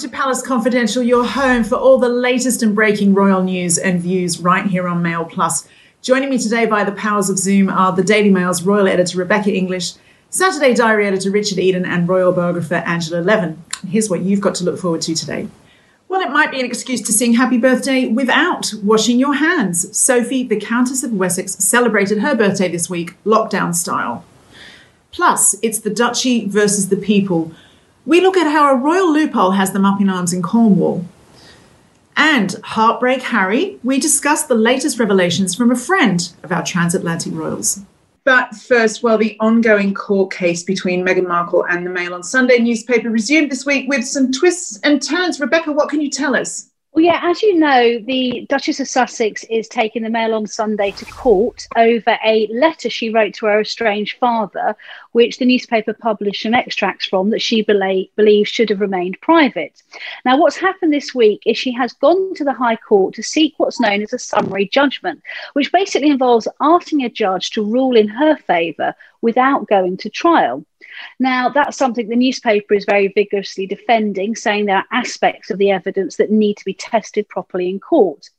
to Palace Confidential, your home for all the latest and breaking royal news and views right here on Mail Plus. Joining me today by the powers of Zoom are the Daily Mail's royal editor Rebecca English, Saturday Diary editor Richard Eden, and royal biographer Angela Levin. Here's what you've got to look forward to today. Well, it might be an excuse to sing happy birthday without washing your hands. Sophie, the Countess of Wessex, celebrated her birthday this week, lockdown style. Plus, it's the Duchy versus the people we look at how a royal loophole has them up in arms in Cornwall. And Heartbreak Harry, we discuss the latest revelations from a friend of our transatlantic royals. But first, well, the ongoing court case between Meghan Markle and the Mail on Sunday newspaper resumed this week with some twists and turns. Rebecca, what can you tell us? Well, yeah, as you know, the Duchess of Sussex is taking the Mail on Sunday to court over a letter she wrote to her estranged father, which the newspaper published some extracts from that she believes should have remained private. Now, what's happened this week is she has gone to the High Court to seek what's known as a summary judgment, which basically involves asking a judge to rule in her favour without going to trial. Now, that's something the newspaper is very vigorously defending, saying there are aspects of the evidence that need to be tested properly in court.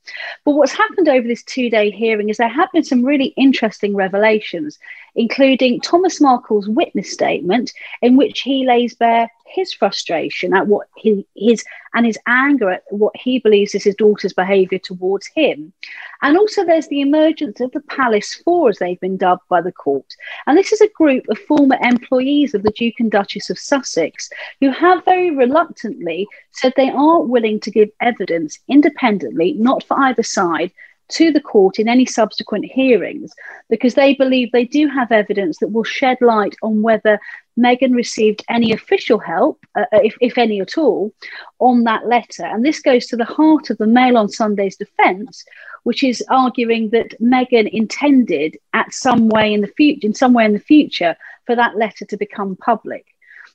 But what's happened over this two day hearing is there have been some really interesting revelations, including Thomas Markle's witness statement, in which he lays bare his frustration at what he, his and his anger at what he believes is his daughter's behaviour towards him. And also, there's the emergence of the Palace Four, as they've been dubbed by the court. And this is a group of former employees of the Duke and Duchess of Sussex who have very reluctantly said they are willing to give evidence independently, not for either side, to the court in any subsequent hearings because they believe they do have evidence that will shed light on whether Meghan received any official help, uh, uh, if, if any at all, on that letter. And this goes to the heart of the Mail on Sunday's defence, which is arguing that Meghan intended at some way in the future, in some way in the future, for that letter to become public.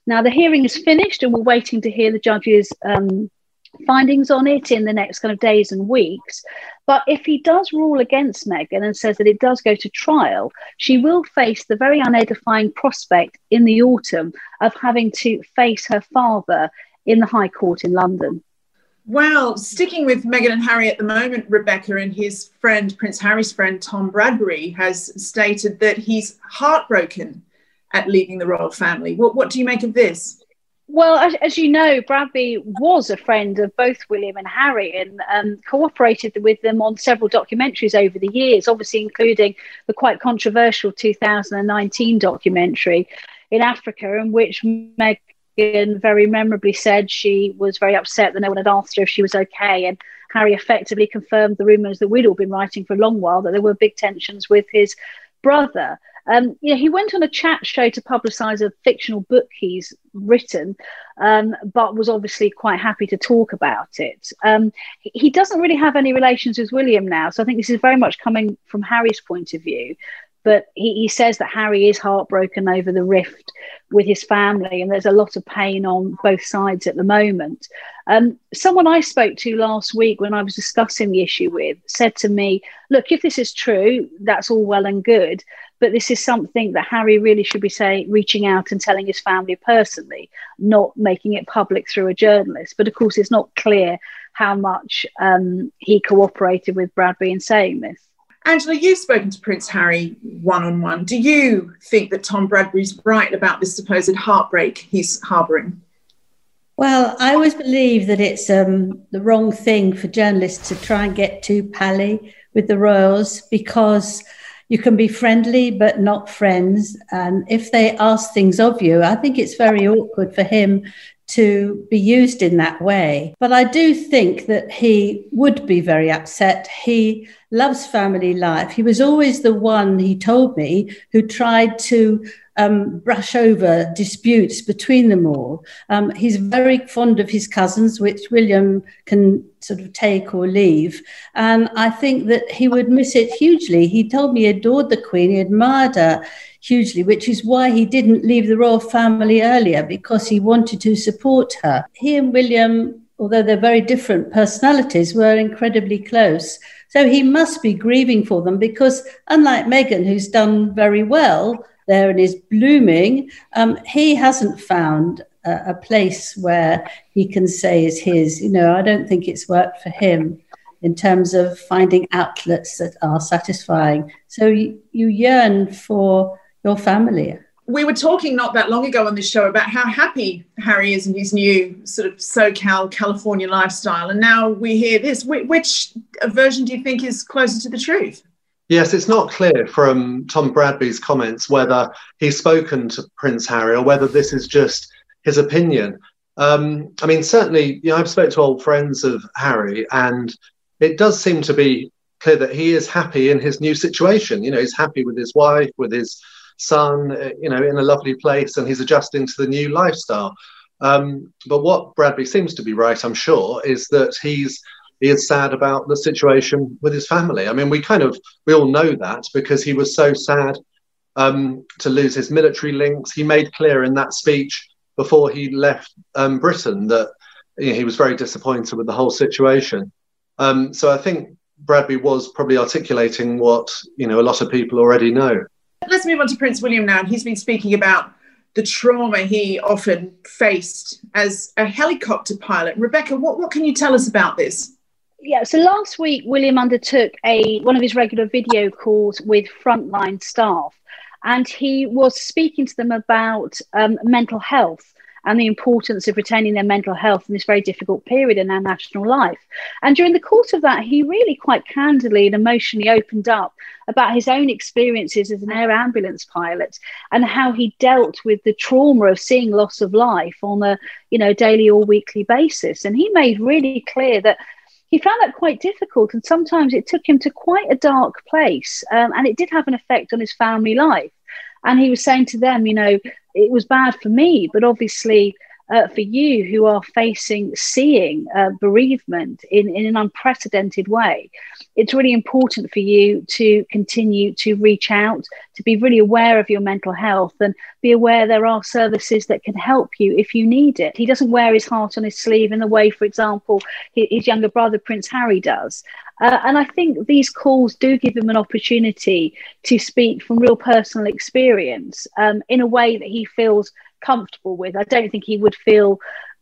Now the hearing is finished, and we're waiting to hear the judge's um, findings on it in the next kind of days and weeks. But if he does rule against Meghan and says that it does go to trial, she will face the very unedifying prospect in the autumn of having to face her father in the High Court in London. Well, sticking with Meghan and Harry at the moment, Rebecca and his friend, Prince Harry's friend Tom Bradby, has stated that he's heartbroken at leaving the royal family. What, what do you make of this? Well, as, as, you know, Bradby was a friend of both William and Harry and um, cooperated with them on several documentaries over the years, obviously, including the quite controversial 2019 documentary in Africa, in which Meghan very memorably said she was very upset that no one had asked her if she was okay. And Harry effectively confirmed the rumours that we'd all been writing for a long while that there were big tensions with his brother. Um, you know, he went on a chat show to publicise a fictional book he's written, um, but was obviously quite happy to talk about it. Um, he doesn't really have any relations with William now, so I think this is very much coming from Harry's point of view. But he, he says that Harry is heartbroken over the rift with his family, and there's a lot of pain on both sides at the moment. Um, someone I spoke to last week when I was discussing the issue with said to me, Look, if this is true, that's all well and good but this is something that Harry really should be saying, reaching out and telling his family personally, not making it public through a journalist. But of course, it's not clear how much um, he cooperated with Bradby in saying this. Angela, you've spoken to Prince Harry one on one. Do you think that Tom Bradby's right about this supposed heartbreak he's harbouring? Well, I always believe that it's um, the wrong thing for journalists to try and get too pally with the royals because you can be friendly but not friends. And if they ask things of you, I think it's very awkward for him to be used in that way. But I do think that he would be very upset. He loves family life. He was always the one, he told me, who tried to um, brush over disputes between them all. Um, he's very fond of his cousins, which William can sort of take or leave. And I think that he would miss it hugely. He told me he adored the Queen, he admired her hugely, which is why he didn't leave the royal family earlier, because he wanted to support her. He and William although they're very different personalities, were incredibly close. So he must be grieving for them because, unlike Meghan, who's done very well there and is blooming, um, he hasn't found a, a, place where he can say is his. You know, I don't think it's worked for him in terms of finding outlets that are satisfying. So you, you yearn for your family we were talking not that long ago on this show about how happy Harry is in his new sort of SoCal California lifestyle. And now we hear this. Which version do you think is closer to the truth? Yes, it's not clear from Tom Bradby's comments whether he's spoken to Prince Harry or whether this is just his opinion. Um, I mean, certainly, you know, I've spoken to old friends of Harry, and it does seem to be clear that he is happy in his new situation. You know, he's happy with his wife, with his son, uh, you know, in a lovely place, and he's adjusting to the new lifestyle. Um, but what Bradby seems to be right, I'm sure, is that he's he is sad about the situation with his family. I mean, we kind of we all know that because he was so sad um, to lose his military links. He made clear in that speech before he left um, Britain that you know, he was very disappointed with the whole situation. Um, so I think Bradby was probably articulating what you know a lot of people already know. Let's move on to Prince William now. He's been speaking about the trauma he often faced as a helicopter pilot. Rebecca, what, what can you tell us about this? Yeah, so last week William undertook a one of his regular video calls with frontline staff, and he was speaking to them about um, mental health and the importance of retaining their mental health in this very difficult period in our national life. And during the course of that, he really quite candidly and emotionally opened up about his own experiences as an air ambulance pilot and how he dealt with the trauma of seeing loss of life on a you know daily or weekly basis. And he made really clear that he found that quite difficult and sometimes it took him to quite a dark place um, and it did have an effect on his family life. And he was saying to them, you know, it was bad for me, but obviously uh, for you who are facing seeing uh, bereavement in, in an unprecedented way, it's really important for you to continue to reach out, to be really aware of your mental health and be aware there are services that can help you if you need it. He doesn't wear his heart on his sleeve in the way, for example, his younger brother, Prince Harry, does. Uh, and I think these calls do give him an opportunity to speak from real personal experience um, in a way that he feels comfortable with. I don't think he would feel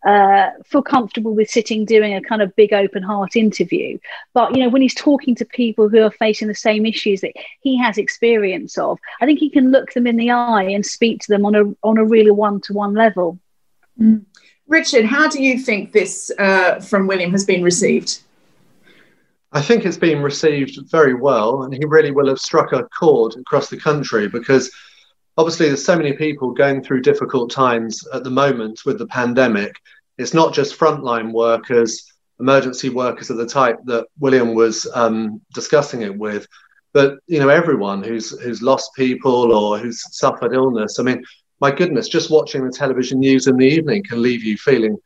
uh, feel comfortable with sitting doing a kind of big open heart interview. But you know, when he's talking to people who are facing the same issues that he has experience of, I think he can look them in the eye and speak to them on a on a really one to one level. Mm. Richard, how do you think this uh, from William has been received? I think it's been received very well, and he really will have struck a chord across the country because obviously there's so many people going through difficult times at the moment with the pandemic. It's not just frontline workers, emergency workers of the type that William was um, discussing it with, but you know everyone who's who's lost people or who's suffered illness. I mean, my goodness, just watching the television news in the evening can leave you feeling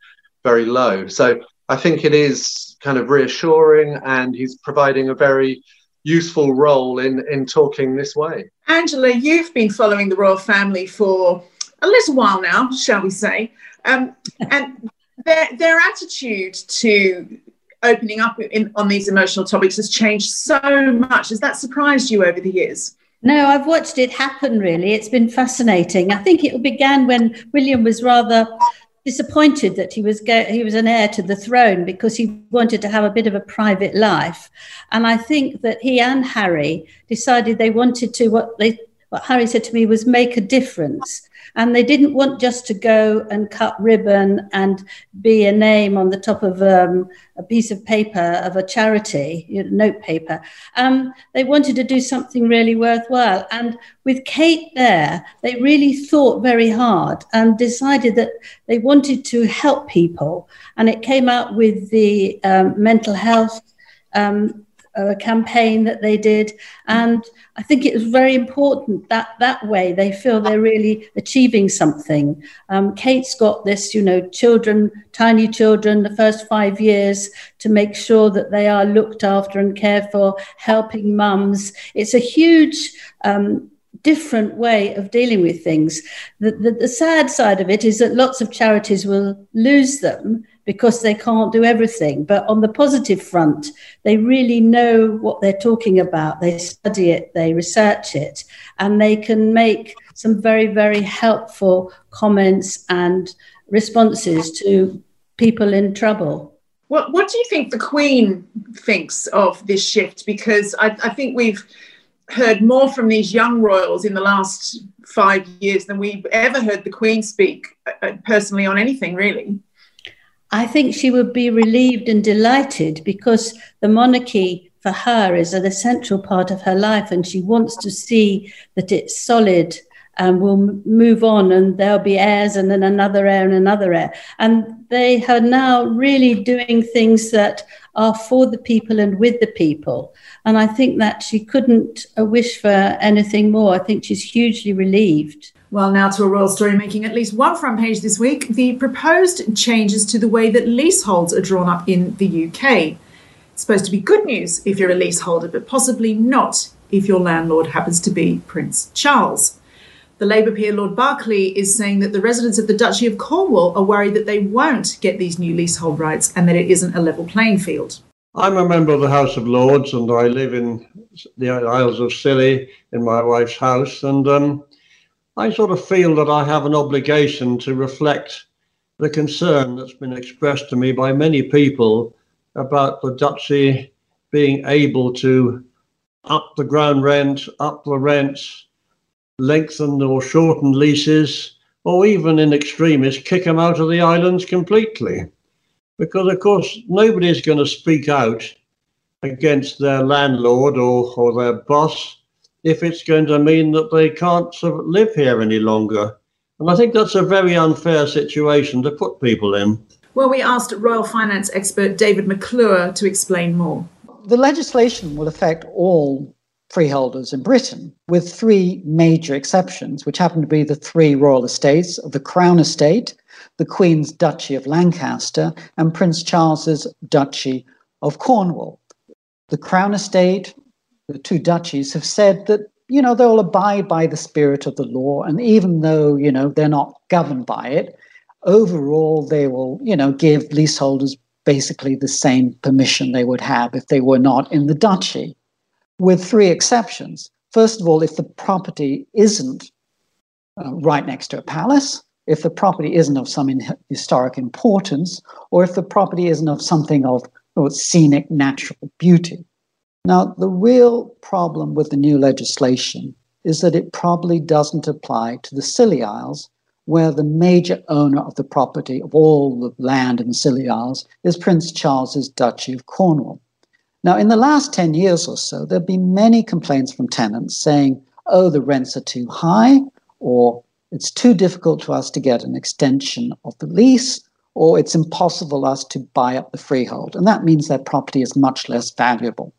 very low. So I think it is kind of reassuring, and he's providing a very useful role in in talking this way. Angela, you've been following the royal family for a little while now, shall we say? Um, and their their attitude to opening up in, on these emotional topics has changed so much. Has that surprised you over the years? No, I've watched it happen really. It's been fascinating. I think it began when William was rather disappointed that he was he was an heir to the throne because he wanted to have a bit of a private life, and I think that he and Harry decided they wanted to what they what Harry said to me was make a difference. And they didn't want just to go and cut ribbon and be a name on the top of um, a piece of paper of a charity, you know, note paper. Um, they wanted to do something really worthwhile. And with Kate there, they really thought very hard and decided that they wanted to help people. And it came out with the um, mental health um, a campaign that they did. And I think it was very important that that way they feel they're really achieving something. Um, Kate's got this, you know, children, tiny children, the first five years to make sure that they are looked after and cared for, helping mums. It's a huge um, different way of dealing with things. The, the, the, sad side of it is that lots of charities will lose them because they can't do everything. But on the positive front, they really know what they're talking about. They study it, they research it, and they can make some very, very helpful comments and responses to people in trouble. What, what do you think the Queen thinks of this shift? Because I, I think we've heard more from these young royals in the last five years than we've ever heard the Queen speak uh, uh, personally on anything, really. I think she would be relieved and delighted because the monarchy for her is an essential part of her life and she wants to see that it's solid and will move on and there'll be heirs and then another heir and another heir. And they are now really doing things that are for the people and with the people. And I think that she couldn't uh, wish for anything more. I think she's hugely relieved. Well, now to a royal story making at least one front page this week the proposed changes to the way that leaseholds are drawn up in the UK. It's supposed to be good news if you're a leaseholder, but possibly not if your landlord happens to be Prince Charles. The Labour peer Lord Berkeley is saying that the residents of the Duchy of Cornwall are worried that they won't get these new leasehold rights and that it isn't a level playing field. I'm a member of the House of Lords and I live in the Isles of Scilly in my wife's house. And um, I sort of feel that I have an obligation to reflect the concern that's been expressed to me by many people about the duchy being able to up the ground rent, up the rents, lengthen or shorten leases, or even in extremis, kick them out of the islands completely. Because, of course, nobody's going to speak out against their landlord or, or their boss if it's going to mean that they can't live here any longer. And I think that's a very unfair situation to put people in. Well, we asked Royal Finance expert David McClure to explain more. The legislation will affect all freeholders in Britain, with three major exceptions, which happen to be the three royal estates of the Crown Estate, the Queen's Duchy of Lancaster, and Prince Charles's Duchy of Cornwall. The Crown Estate the two duchies have said that you know they'll abide by the spirit of the law and even though you know they're not governed by it overall they will you know give leaseholders basically the same permission they would have if they were not in the duchy with three exceptions. First of all if the property isn't uh, right next to a palace if the property isn't of some in- historic importance or if the property isn't of something of, of scenic natural beauty now, the real problem with the new legislation is that it probably doesn't apply to the Scilly Isles, where the major owner of the property of all the land in the Scilly Isles is Prince Charles's Duchy of Cornwall. Now, in the last 10 years or so, there have been many complaints from tenants saying, oh, the rents are too high, or it's too difficult for us to get an extension of the lease, or it's impossible for us to buy up the freehold. And that means their property is much less valuable.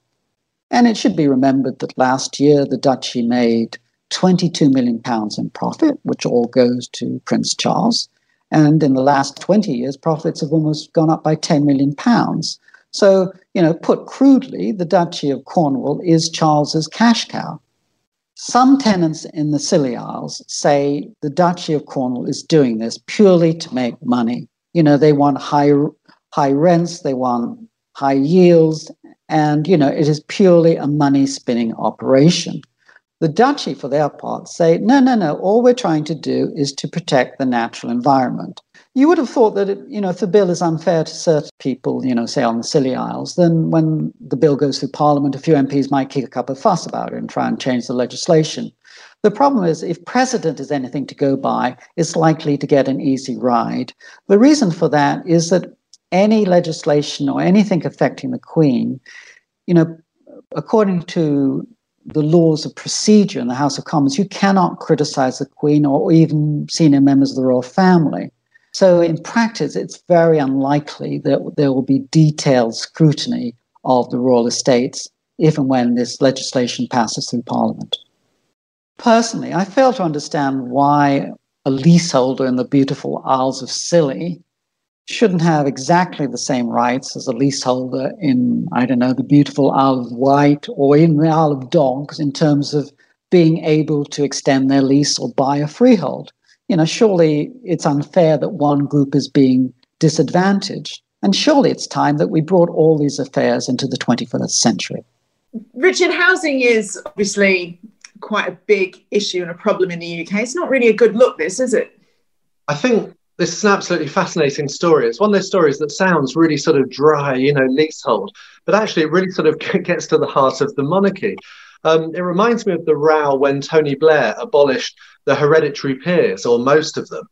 And it should be remembered that last year the duchy made 22 million pounds in profit, which all goes to Prince Charles. And in the last 20 years, profits have almost gone up by 10 million pounds. So, you know, put crudely, the Duchy of Cornwall is Charles's cash cow. Some tenants in the Scilly Isles say the Duchy of Cornwall is doing this purely to make money. You know, they want high, high rents, they want high yields, and, you know, it is purely a money spinning operation. The duchy, for their part, say, no, no, no, all we're trying to do is to protect the natural environment. You would have thought that, it, you know, if the bill is unfair to certain people, you know, say on the Scilly Isles, then when the bill goes through Parliament, a few MPs might kick a up a fuss about it and try and change the legislation. The problem is, if precedent is anything to go by, it's likely to get an easy ride. The reason for that is that any legislation or anything affecting the Queen, you know, according to the laws of procedure in the House of Commons, you cannot criticize the Queen or even senior members of the royal family. So, in practice, it's very unlikely that there will be detailed scrutiny of the royal estates if and when this legislation passes through Parliament. Personally, I fail to understand why a leaseholder in the beautiful Isles of Scilly shouldn't have exactly the same rights as a leaseholder in, I don't know, the beautiful Isle of Wight or in the Isle of Dogs in terms of being able to extend their lease or buy a freehold. You know, surely it's unfair that one group is being disadvantaged. And surely it's time that we brought all these affairs into the 21st century. Richard, housing is obviously quite a big issue and a problem in the UK. It's not really a good look, this, is it? I think this is an absolutely fascinating story. It's one of those stories that sounds really sort of dry, you know, leasehold, but actually it really sort of gets to the heart of the monarchy. Um, it reminds me of the row when Tony Blair abolished the hereditary peers, or most of them.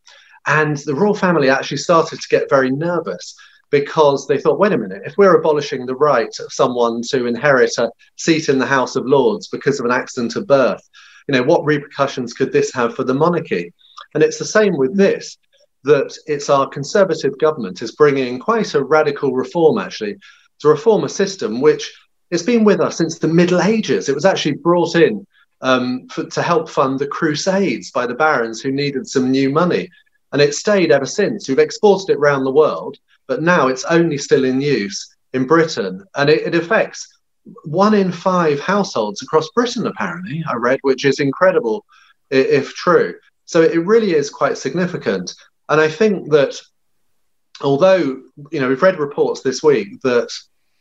And the royal family actually started to get very nervous because they thought, wait a minute, if we're abolishing the right of someone to inherit a seat in the House of Lords because of an accident of birth, you know, what repercussions could this have for the monarchy? And it's the same with this, that it's our conservative government is bringing quite a radical reform, actually, to reform a system which has been with us since the Middle Ages. It was actually brought in um, for, to help fund the Crusades by the barons who needed some new money. And it's stayed ever since. We've exported it around the world but now it's only still in use in Britain, and it, it affects one in five households across Britain. Apparently, I read, which is incredible if true. So it really is quite significant, and I think that although you know we've read reports this week that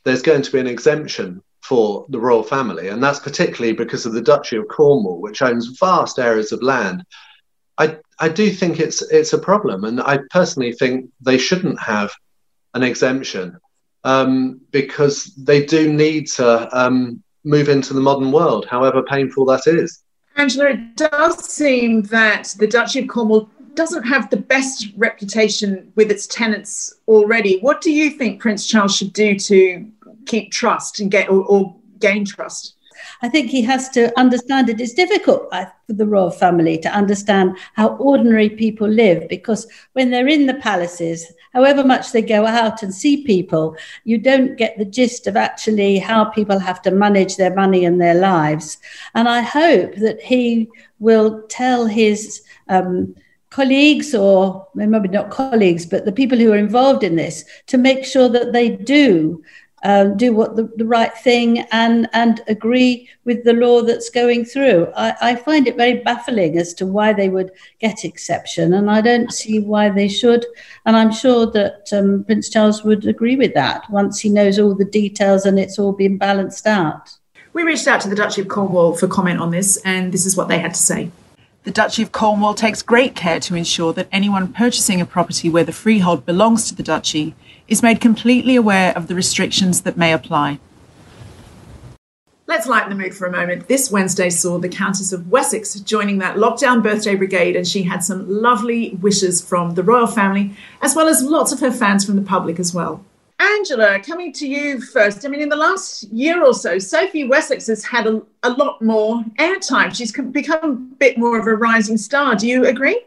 there's going to be an exemption for the royal family, and that's particularly because of the Duchy of Cornwall, which owns vast areas of land. I I do think it's it's a problem, and I personally think they shouldn't have an exemption um, because they do need to um, move into the modern world, however painful that is. Angela, it does seem that the Duchy of Cornwall doesn't have the best reputation with its tenants already. What do you think Prince Charles should do to keep trust and get or, or gain trust? I think he has to understand it. It's difficult for the royal family to understand how ordinary people live because when they're in the palaces, however much they go out and see people, you don't get the gist of actually how people have to manage their money and their lives. And I hope that he will tell his um, colleagues or maybe not colleagues, but the people who are involved in this to make sure that they do um, do what the, the, right thing and and agree with the law that's going through. I, I, find it very baffling as to why they would get exception, and I don't see why they should. And I'm sure that um, Prince Charles would agree with that once he knows all the details and it's all been balanced out. We reached out to the Duchy of Cornwall for comment on this, and this is what they had to say. The Duchy of Cornwall takes great care to ensure that anyone purchasing a property where the freehold belongs to the Duchy is made completely aware of the restrictions that may apply. Let's lighten the mood for a moment. This Wednesday saw the Countess of Wessex joining that lockdown birthday brigade, and she had some lovely wishes from the royal family, as well as lots of her fans from the public as well. Angela, coming to you first. I mean, in the last year or so, Sophie Wessex has had a, a lot more airtime. She's become a bit more of a rising star. Do you agree?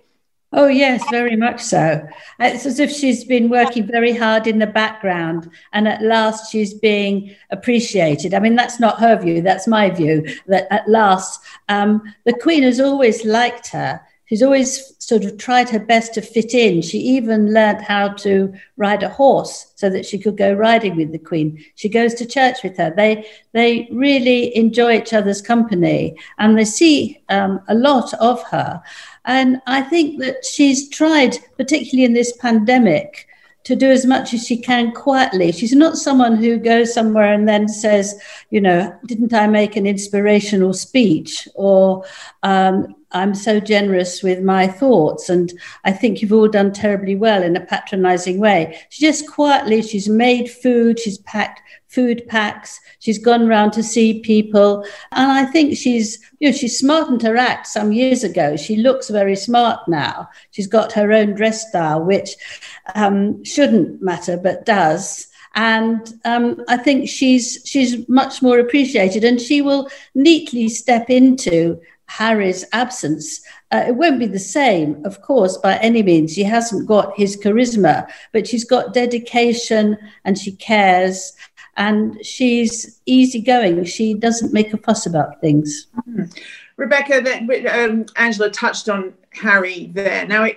Oh, yes, very much so. It's as if she's been working very hard in the background and at last she's being appreciated. I mean, that's not her view, that's my view, that at last um, the Queen has always liked her. She's always sort of tried her best to fit in. She even learned how to ride a horse so that she could go riding with the Queen. She goes to church with her. They they really enjoy each other's company and they see um, a lot of her. And I think that she's tried, particularly in this pandemic, to do as much as she can quietly. She's not someone who goes somewhere and then says, you know, didn't I make an inspirational speech? Or um, I'm so generous with my thoughts. And I think you've all done terribly well in a patronizing way. She just quietly, she's made food, she's packed food packs. She's gone around to see people. And I think she's, you know, she smartened her act some years ago. She looks very smart now. She's got her own dress style, which um, shouldn't matter, but does. And um, I think she's she's much more appreciated, and she will neatly step into Harry's absence. Uh, it won't be the same, of course, by any means. She hasn't got his charisma, but she's got dedication and she cares and she's easygoing. She doesn't make a fuss about things. Mm-hmm. Rebecca, that um, Angela touched on Harry there. Now,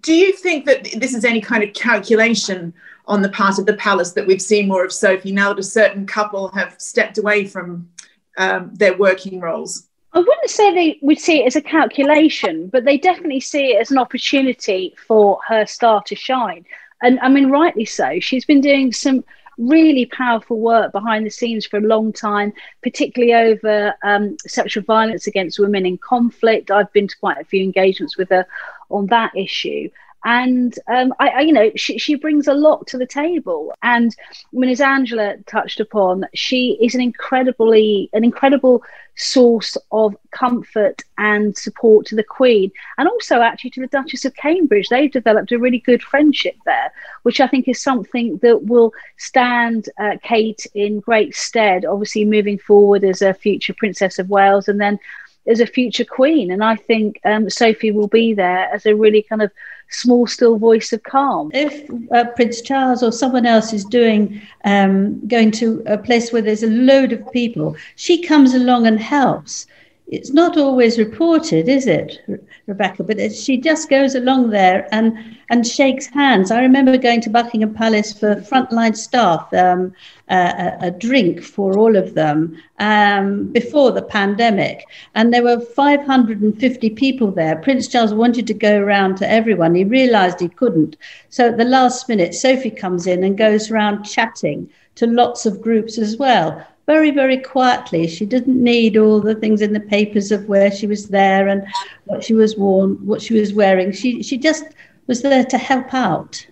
do you think that this is any kind of calculation on the part of the palace that we've seen more of Sophie now that a certain couple have stepped away from um, their working roles? I wouldn't say they would see it as a calculation, but they definitely see it as an opportunity for her star to shine. And I mean, rightly so. She's been doing some really powerful work behind the scenes for a long time, particularly over um, sexual violence against women in conflict. I've been to quite a few engagements with her on that issue and um, I, I, you know she, she brings a lot to the table and I mean as Angela touched upon she is an incredibly an incredible source of comfort and support to the Queen and also actually to the Duchess of Cambridge. They've developed a really good friendship there which I think is something that will stand uh, Kate in great stead obviously moving forward as a future Princess of Wales and then as a future Queen. And I think um, Sophie will be there as a really kind of small, still voice of calm. If uh, Prince Charles or someone else is doing, um, going to a place where there's a load of people, she comes along and helps. It's not always reported, is it, Rebecca? But she just goes along there and, and shakes hands. I remember going to Buckingham Palace for frontline staff, um, a, a, drink for all of them um, before the pandemic. And there were 550 people there. Prince Charles wanted to go around to everyone. He realized he couldn't. So at the last minute, Sophie comes in and goes around chatting to lots of groups as well very, very quietly. She didn't need all the things in the papers of where she was there and what she was worn, what she was wearing. She she just was there to help out.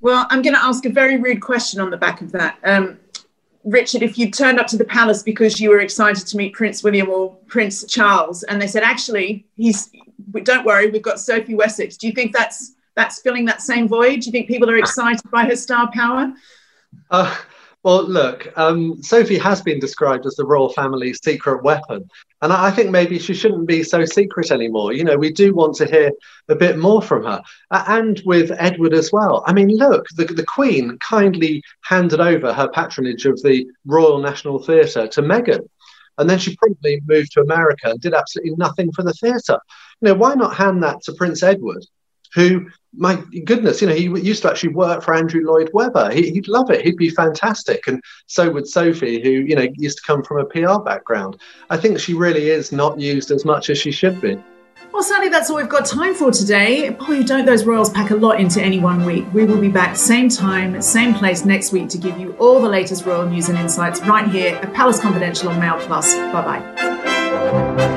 Well, I'm going to ask a very rude question on the back of that. Um, Richard, if you turned up to the palace because you were excited to meet Prince William or Prince Charles, and they said, actually, he's don't worry, we've got Sophie Wessex. Do you think that's that's filling that same void? Do you think people are excited by her star power? Uh, well, look, um, Sophie has been described as the royal family's secret weapon. And I think maybe she shouldn't be so secret anymore. You know, we do want to hear a bit more from her. And with Edward as well. I mean, look, the, the Queen kindly handed over her patronage of the Royal National Theatre to Meghan. And then she promptly moved to America and did absolutely nothing for the theatre. You know, why not hand that to Prince Edward, who my goodness, you know, he used to actually work for Andrew Lloyd Webber. He, would love it. He'd be fantastic. And so would Sophie, who, you know, used to come from a PR background. I think she really is not used as much as she should be. Well, sadly, that's all we've got time for today. Boy, don't those Royals pack a lot into any one week. We will be back same time, same place next week to give you all the latest Royal news and insights right here at Palace Confidential on Mail Plus. Bye bye.